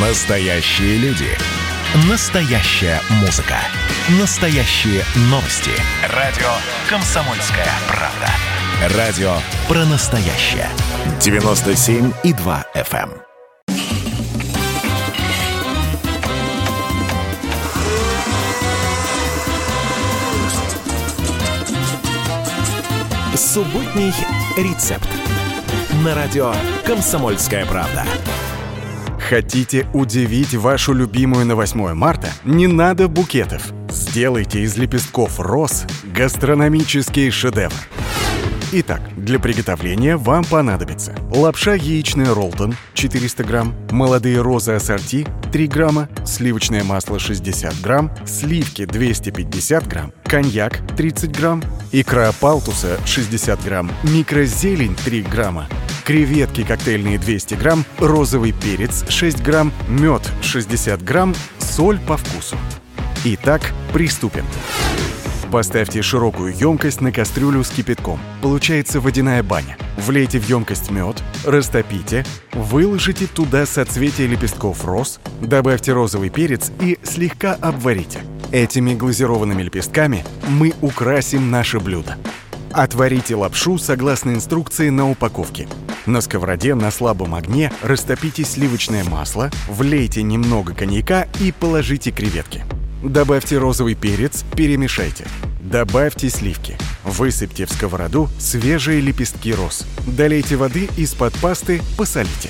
Настоящие люди. Настоящая музыка. Настоящие новости. Радио «Комсомольская правда». Радио про настоящее. 97,2 FM. Субботний рецепт. На радио «Комсомольская правда». Хотите удивить вашу любимую на 8 марта? Не надо букетов. Сделайте из лепестков роз гастрономический шедевр. Итак, для приготовления вам понадобится лапша яичная Ролтон 400 грамм, молодые розы ассорти 3 грамма, сливочное масло 60 грамм, сливки 250 грамм, коньяк 30 грамм, икра палтуса 60 грамм, микрозелень 3 грамма, креветки коктейльные 200 грамм, розовый перец 6 грамм, мед 60 грамм, соль по вкусу. Итак, приступим. Поставьте широкую емкость на кастрюлю с кипятком. Получается водяная баня. Влейте в емкость мед, растопите, выложите туда соцветия лепестков роз, добавьте розовый перец и слегка обварите. Этими глазированными лепестками мы украсим наше блюдо. Отварите лапшу согласно инструкции на упаковке. На сковороде на слабом огне растопите сливочное масло, влейте немного коньяка и положите креветки. Добавьте розовый перец, перемешайте. Добавьте сливки. Высыпьте в сковороду свежие лепестки роз. Долейте воды из-под пасты, посолите.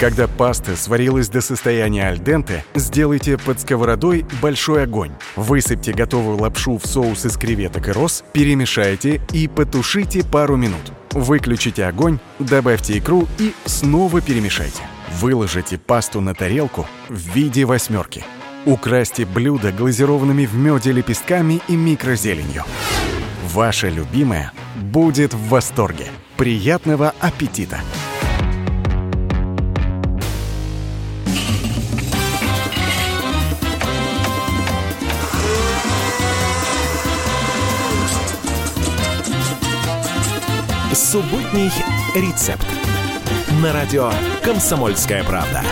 Когда паста сварилась до состояния альденте, сделайте под сковородой большой огонь. Высыпьте готовую лапшу в соус из креветок и роз, перемешайте и потушите пару минут. Выключите огонь, добавьте икру и снова перемешайте. Выложите пасту на тарелку в виде восьмерки. Украсьте блюдо глазированными в меде лепестками и микрозеленью. Ваша любимая будет в восторге. Приятного аппетита! Субботний рецепт. На радио «Комсомольская правда».